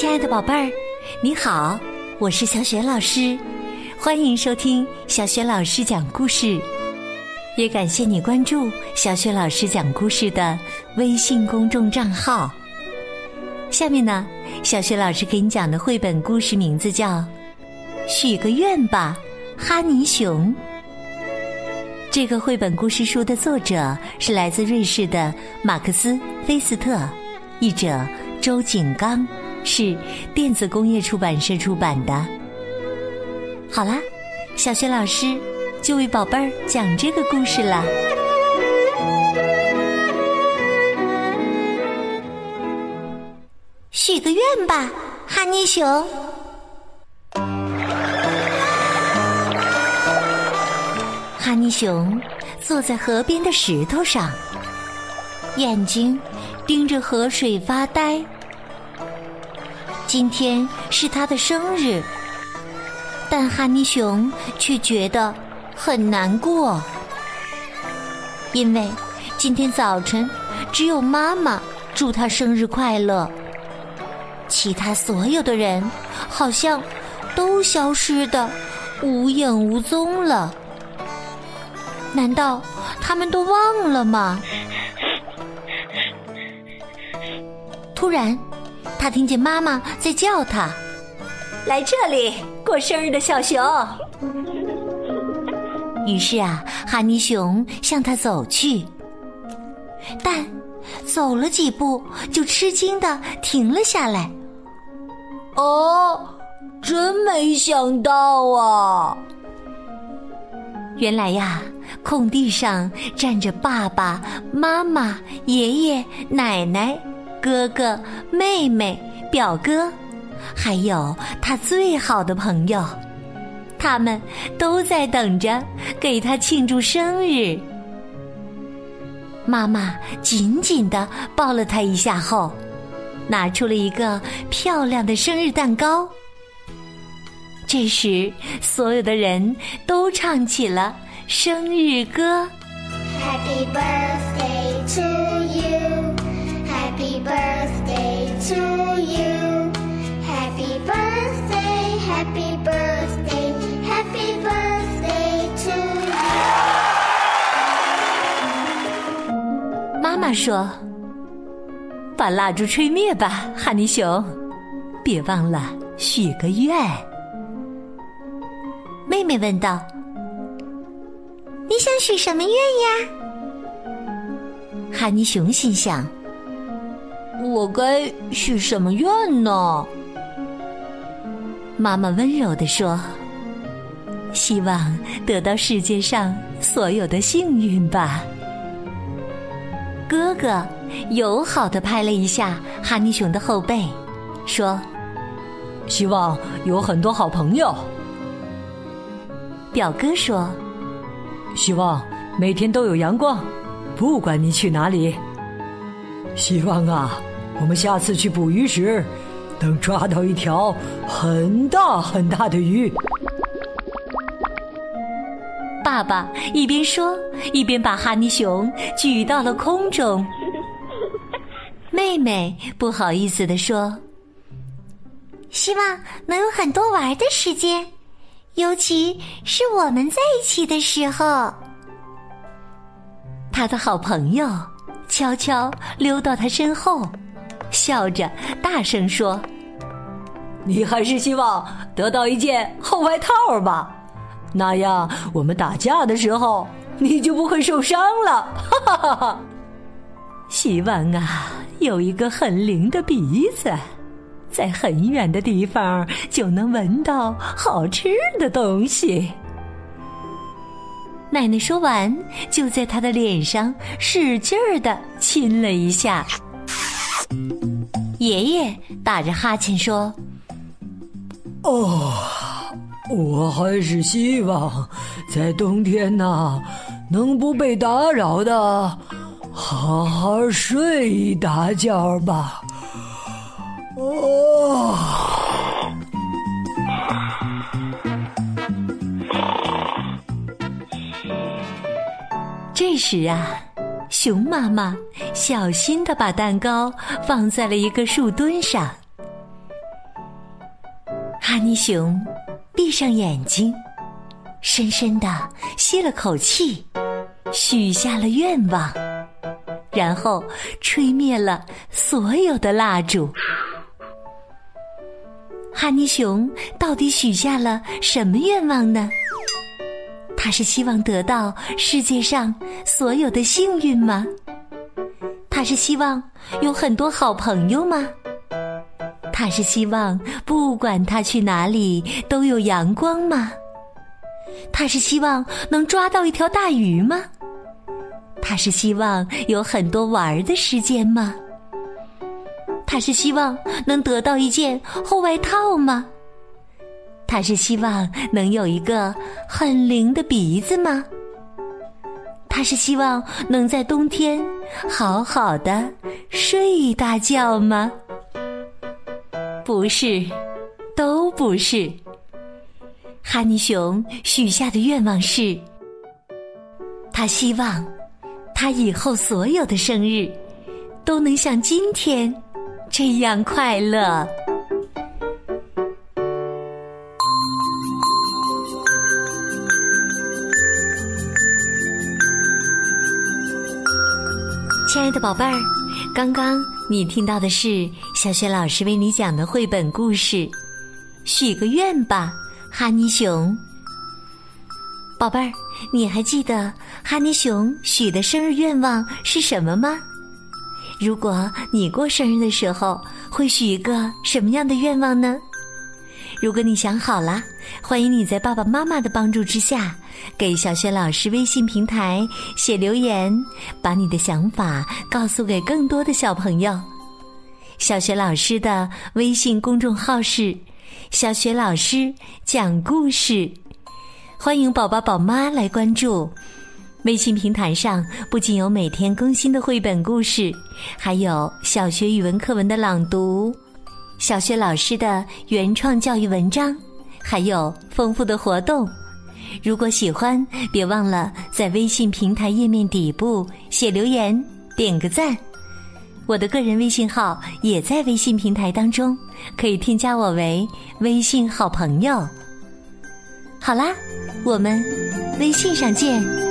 亲爱的宝贝儿，你好，我是小雪老师，欢迎收听小雪老师讲故事，也感谢你关注小雪老师讲故事的微信公众账号。下面呢，小雪老师给你讲的绘本故事名字叫《许个愿吧，哈尼熊》。这个绘本故事书的作者是来自瑞士的马克思·菲斯特，译者周景刚。是电子工业出版社出版的。好啦，小雪老师就为宝贝儿讲这个故事了。许个愿吧，哈尼熊。哈尼熊坐在河边的石头上，眼睛盯着河水发呆。今天是他的生日，但哈尼熊却觉得很难过，因为今天早晨只有妈妈祝他生日快乐，其他所有的人好像都消失的无影无踪了。难道他们都忘了吗？突然。他听见妈妈在叫他：“来这里过生日的小熊。”于是啊，哈尼熊向他走去，但走了几步就吃惊的停了下来。哦，真没想到啊！原来呀，空地上站着爸爸妈妈、爷爷奶奶。哥哥、妹妹、表哥，还有他最好的朋友，他们都在等着给他庆祝生日。妈妈紧紧的抱了他一下后，拿出了一个漂亮的生日蛋糕。这时，所有的人都唱起了生日歌。Happy birthday to you. Happy birthday to you. Happy birthday, happy birthday, happy birthday to you. 妈妈说：“把蜡烛吹灭吧，哈尼熊，别忘了许个愿。”妹妹问道：“你想许什么愿呀？”哈尼熊心想。我该许什么愿呢？妈妈温柔地说：“希望得到世界上所有的幸运吧。”哥哥友好的拍了一下哈尼熊的后背，说：“希望有很多好朋友。”表哥说：“希望每天都有阳光，不管你去哪里。”希望啊。我们下次去捕鱼时，能抓到一条很大很大的鱼。爸爸一边说，一边把哈尼熊举到了空中。妹妹不好意思地说：“希望能有很多玩的时间，尤其是我们在一起的时候。”他的好朋友悄悄溜到他身后。笑着大声说：“你还是希望得到一件厚外套吧，那样我们打架的时候你就不会受伤了。”哈哈哈哈！希望啊，有一个很灵的鼻子，在很远的地方就能闻到好吃的东西。奶奶说完，就在他的脸上使劲儿的亲了一下。爷爷打着哈欠说：“哦，我还是希望在冬天呐，能不被打扰的好好睡一大觉吧。”哦，这时啊。熊妈妈小心的把蛋糕放在了一个树墩上，哈尼熊闭上眼睛，深深的吸了口气，许下了愿望，然后吹灭了所有的蜡烛。哈尼熊到底许下了什么愿望呢？他是希望得到世界上所有的幸运吗？他是希望有很多好朋友吗？他是希望不管他去哪里都有阳光吗？他是希望能抓到一条大鱼吗？他是希望有很多玩的时间吗？他是希望能得到一件厚外套吗？他是希望能有一个很灵的鼻子吗？他是希望能在冬天好好的睡一大觉吗？不是，都不是。哈尼熊许下的愿望是：他希望他以后所有的生日都能像今天这样快乐。的宝贝儿，刚刚你听到的是小雪老师为你讲的绘本故事《许个愿吧，哈尼熊》。宝贝儿，你还记得哈尼熊许的生日愿望是什么吗？如果你过生日的时候会许一个什么样的愿望呢？如果你想好了，欢迎你在爸爸妈妈的帮助之下。给小雪老师微信平台写留言，把你的想法告诉给更多的小朋友。小雪老师的微信公众号是“小雪老师讲故事”，欢迎宝宝宝妈来关注。微信平台上不仅有每天更新的绘本故事，还有小学语文课文的朗读，小学老师的原创教育文章，还有丰富的活动。如果喜欢，别忘了在微信平台页面底部写留言，点个赞。我的个人微信号也在微信平台当中，可以添加我为微信好朋友。好啦，我们微信上见。